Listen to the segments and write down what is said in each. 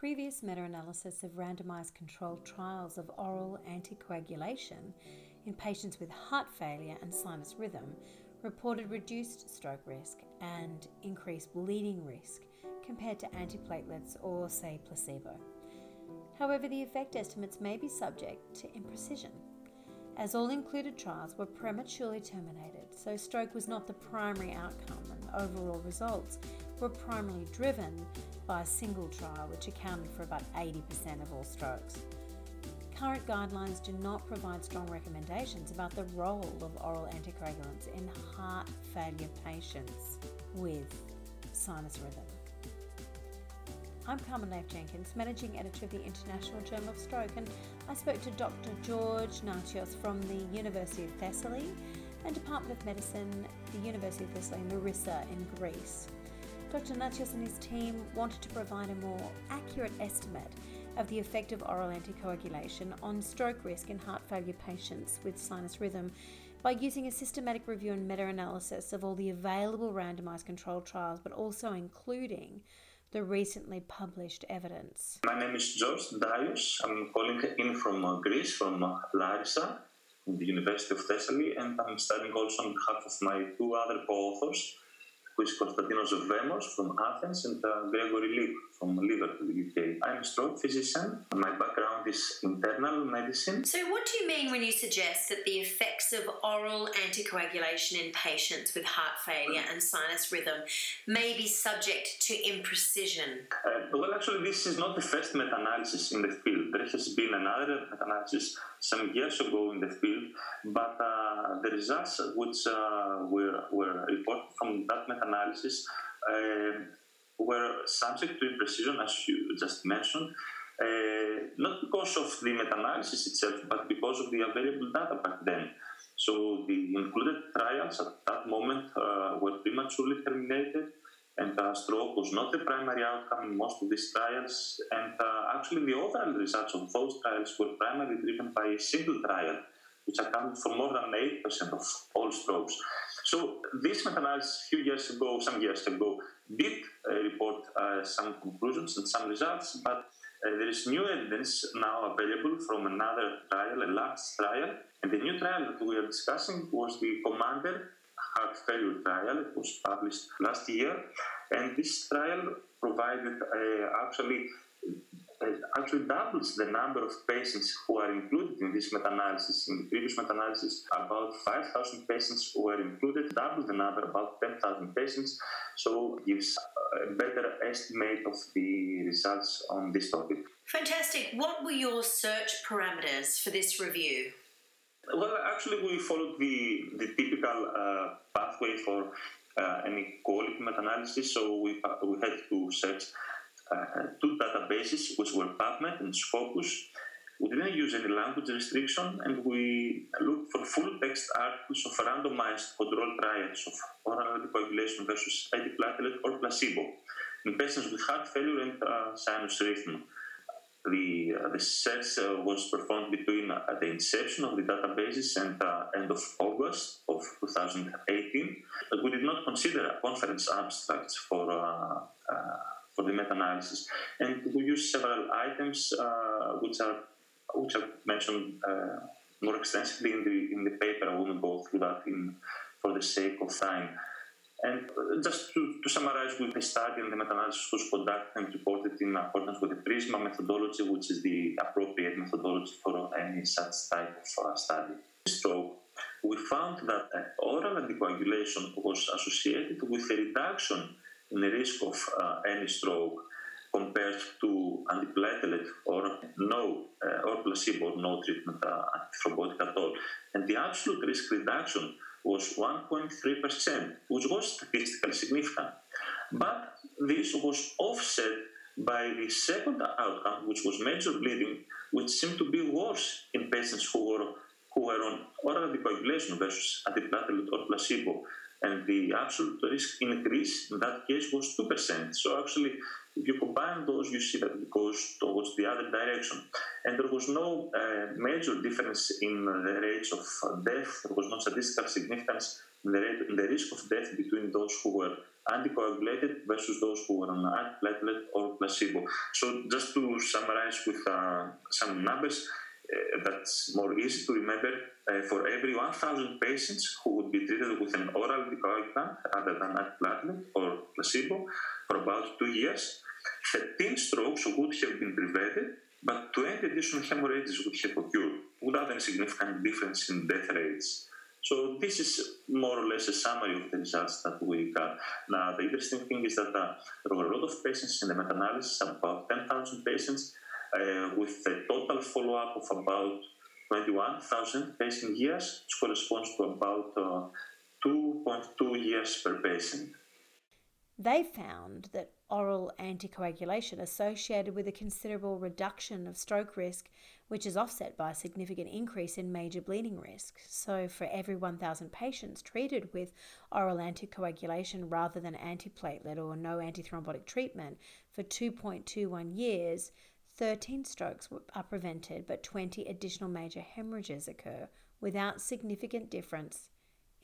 Previous meta analysis of randomized controlled trials of oral anticoagulation in patients with heart failure and sinus rhythm reported reduced stroke risk and increased bleeding risk compared to antiplatelets or, say, placebo. However, the effect estimates may be subject to imprecision, as all included trials were prematurely terminated, so stroke was not the primary outcome, and overall results were primarily driven by a single trial, which accounted for about 80% of all strokes. Current guidelines do not provide strong recommendations about the role of oral anticoagulants in heart failure patients with sinus rhythm. I'm Carmen Lahiff-Jenkins, Managing Editor of the International Journal of Stroke, and I spoke to Dr. George Ntaios from the University of Thessaly and Department of Medicine, the University of Thessaly, Larissa in Greece. Dr. Ntaios and his team wanted to provide a more accurate estimate of the effect of oral anticoagulation on stroke risk in heart failure patients with sinus rhythm by using a systematic review and meta analysis of all the available randomized controlled trials, but also including the recently published evidence. My name is George Ntaios. I'm calling in from uh, Greece, from uh, Larissa, the University of Thessaly, and I'm studying also on behalf of my two other co authors who is Konstantinos Vemmos from Athens and uh, Gregory Lip from Liverpool, UK. I'm a stroke physician. And my background is internal medicine. So, what do you mean when you suggest that the effects of oral anticoagulation in patients with heart failure and sinus rhythm may be subject to imprecision? Uh, well, actually, this is not the first meta analysis in the field. Has been another analysis some years ago in the field, but uh, the results which uh, were, were reported from that meta analysis uh, were subject to imprecision, as you just mentioned, uh, not because of the meta-analysis itself, but because of the available data back then. So the included trials at that moment uh, were prematurely terminated, and uh, stroke was not the primary outcome in most of these trials. And uh, actually, the overall results of those trials were primarily driven by a single trial, which accounted for more than 8% of all strokes. So this meta-analysis a few years ago, some years ago, did uh, report uh, some conclusions and some results, but uh, there is new evidence now available from another trial, a large trial, and the new trial that we are discussing was the Commander heart failure trial. It was published last year, and this trial provided uh, actually actually doubles the number of patients who are included in this meta-analysis. In the previous meta-analysis, about 5,000 patients were included, double the number, about 10,000 patients. So gives a better estimate of the results on this topic. Fantastic. What were your search parameters for this review? Well, actually, we followed the, the typical uh, pathway for uh, any quality meta-analysis. So we, uh, we had to search uh, two databases, which were PubMed and Scopus. We didn't use any language restriction, and we looked for full text articles of randomized controlled trials of oral anticoagulation versus antiplatelet or placebo in patients with heart failure and uh, sinus rhythm. The, uh, the search uh, was performed between uh, the inception of the databases and uh, end of August of 2018. But we did not consider conference abstracts for for the meta-analysis. And we use several items uh, which are which are mentioned uh, more extensively in the in the paper. I won't go through that in, for the sake of time. And just to, to summarize, with the study and the meta-analysis was conducted and reported in accordance with the PRISMA methodology, which is the appropriate methodology for any such type of uh, study. So we found that uh, oral anticoagulation was associated with a reduction in the risk of uh, any stroke compared to antiplatelet or no uh, or placebo or no treatment uh, antithrombotic at all. And the absolute risk reduction was 1.3%, which was statistically significant. But this was offset by the second outcome, which was major bleeding, which seemed to be worse in patients who were who were on oral anticoagulation versus antiplatelet or placebo and the absolute risk increase in that case was 2%. So actually, If you combine those, you see that it goes towards the other direction. And there was no uh, major difference in the rates of death. There was no statistical significance in the, rate, in the risk of death between those who were anticoagulated versus those who were on antiplatelet or placebo. So just to summarize with uh, some numbers, that's more easy to remember. Uh, for every 1,000 patients who would be treated with an oral anticoagulant rather than a antiplatelet or placebo for about two years, 13 strokes would have been prevented, but 20 additional hemorrhages would have occurred without any significant difference in death rates. So this is more or less a summary of the results that we got. Now, the interesting thing is that uh, there were a lot of patients in the meta-analysis, about 10,000 patients, with a total follow-up of about 21,000 patient years, which corresponds to about uh, 2.2 years per patient. They found that oral anticoagulation associated with a considerable reduction of stroke risk, which is offset by a significant increase in major bleeding risk. So, for every 1,000 patients treated with oral anticoagulation rather than antiplatelet or no antithrombotic treatment for 2.21 years, 13 strokes are prevented, but 20 additional major hemorrhages occur without significant difference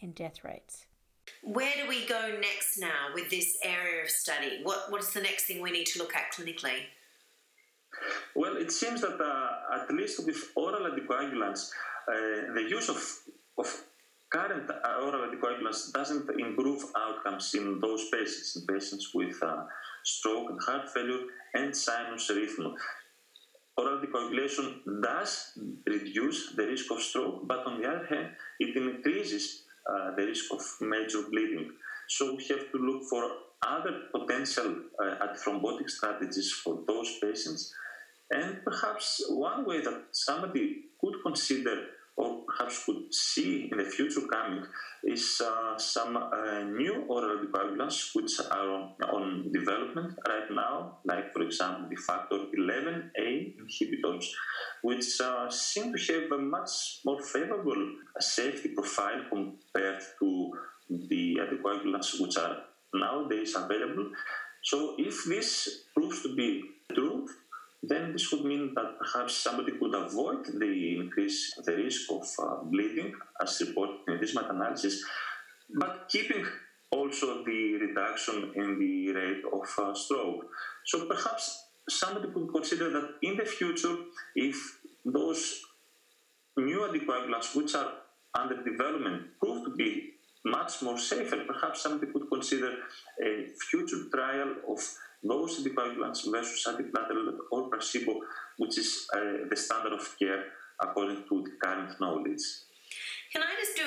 in death rates. Where do we go next now with this area of study? What What is the next thing we need to look at clinically? Well, it seems that uh, at least with oral anticoagulants, uh, the use of, of current oral anticoagulants doesn't improve outcomes in those patients, in patients with uh, stroke and heart failure and sinus rhythm. Oral anticoagulation does reduce the risk of stroke, but on the other hand, it increases uh, the risk of major bleeding. So we have to look for other potential uh, antithrombotic strategies for those patients. And perhaps one way that somebody could consider perhaps could see in the future coming is uh, some uh, new oral anticoagulants which are on, development right now, like for example the factor 11A inhibitors, which uh, seem to have a much more favorable safety profile compared to the anticoagulants which are nowadays available. So if this proves to be then this would mean that perhaps somebody could avoid the increase the risk of uh, bleeding as reported in this meta-analysis, but keeping also the reduction in the rate of uh, stroke. So perhaps somebody could consider that in the future, if those new anticoagulants which are under development prove to be much more safer, perhaps somebody could consider a future trial of those anticoagulants versus antiplatelet or placebo, which is uh, the standard of care according to the current knowledge. Can I just do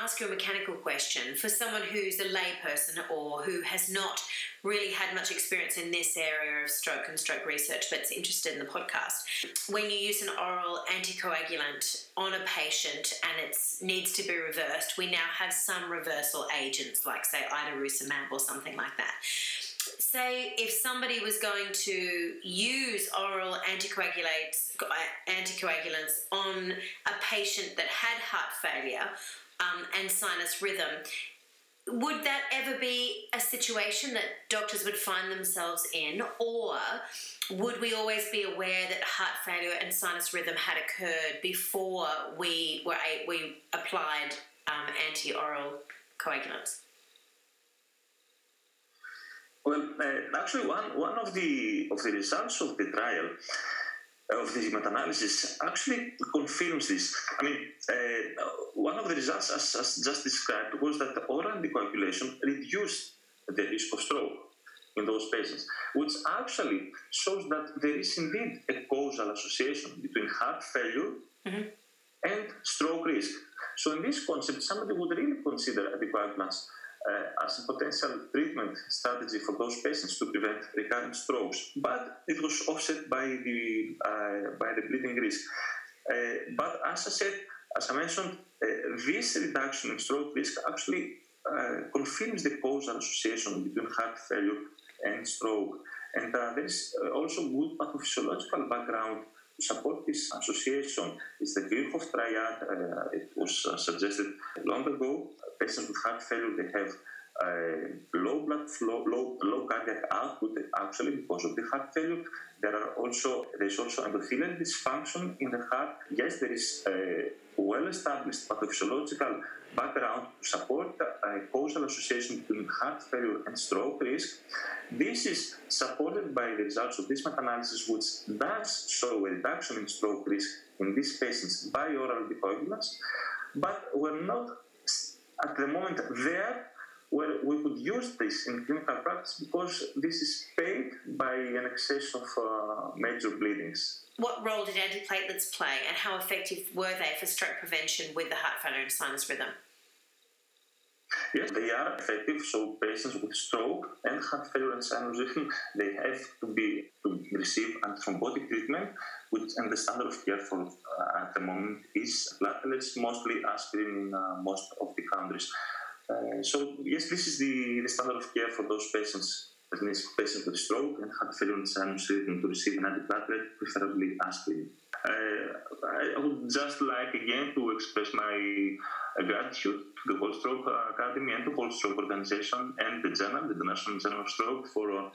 ask you a mechanical question for someone who's a layperson or who has not really had much experience in this area of stroke and stroke research but's interested in the podcast? When you use an oral anticoagulant on a patient and it needs to be reversed, we now have some reversal agents like, say, idarucizumab or something like that say if somebody was going to use oral anticoagulates, anticoagulants on a patient that had heart failure um, and sinus rhythm, would that ever be a situation that doctors would find themselves in, or would we always be aware that heart failure and sinus rhythm had occurred before we were we applied um, anti-oral coagulants? Well, uh, actually, one, one of the of the results of the trial uh, of the meta-analysis actually confirms this. I mean, uh, one of the results, as, as, just described, was that oral anticoagulation reduced the risk of stroke in those patients, which actually shows that there is indeed a causal association between heart failure mm-hmm. and stroke risk. So, in this concept, somebody would really consider anticoagulants uh, as a potential treatment strategy for those patients to prevent recurrent strokes, but it was offset by the uh, by the bleeding risk. Uh, but as I said, as I mentioned, uh, this reduction in stroke risk actually uh, confirms the causal association between heart failure and stroke, and uh, there is also good pathophysiological background support this association. is the Virchow triad. Uh, it was uh, suggested long ago patients with heart failure, they have uh, low blood flow, low, low cardiac output actually because of the heart failure. There are also there's also endothelial dysfunction in the heart. Yes, there is a well-established pathophysiological background to support a causal association between heart failure and stroke risk. This is supported by the results of this meta-analysis, which does show a reduction in stroke risk in these patients by oral anticoagulants, but we're not at the moment there where we could use this in clinical practice because this is paid by an excess of uh, major bleedings. What role did antiplatelets play and how effective were they for stroke prevention with the heart failure and sinus rhythm? Yes, they are effective. So patients with stroke and heart failure and sinus rhythm, they have to be to receive antithrombotic treatment, which and the standard of care for uh, at the moment is platelets, mostly aspirin in uh, most of the countries. Uh, so yes, this is the, the standard of care for those patients. That means patients with stroke and heart failure and sinus rhythm to receive an antiplatelet, preferably aspirin. Uh, I would just like again to express my gratitude to the World Stroke Academy and the World Stroke Organization and the journal, the National Journal of Stroke, for uh,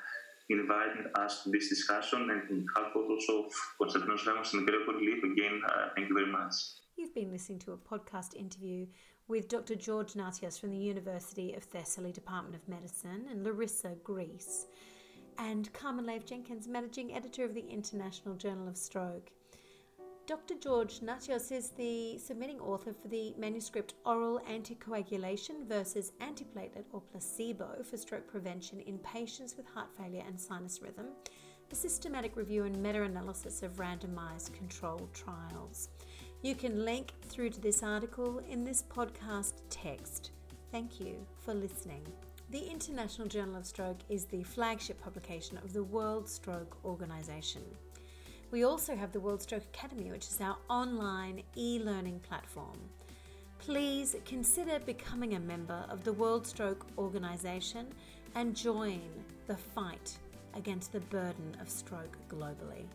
inviting us to this discussion and in behalf also of Konstantinos Vemmos and Gregory Lip, again, uh, thank you very much. You've been listening to a podcast interview with Dr. George Ntaios from the University of Thessaly Department of Medicine and Larissa, Greece, and Carmen Lahiff-Jenkins, Managing Editor of the International Journal of Stroke. Dr. George Ntaios is the submitting author for the manuscript Oral Anticoagulation versus Antiplatelet or Placebo for Stroke Prevention in Patients with Heart Failure and Sinus Rhythm, a systematic review and meta analysis of randomized controlled trials. You can link through to this article in this podcast text. Thank you for listening. The International Journal of Stroke is the flagship publication of the World Stroke Organization. We also have the World Stroke Academy, which is our online e learning platform. Please consider becoming a member of the World Stroke Organization and join the fight against the burden of stroke globally.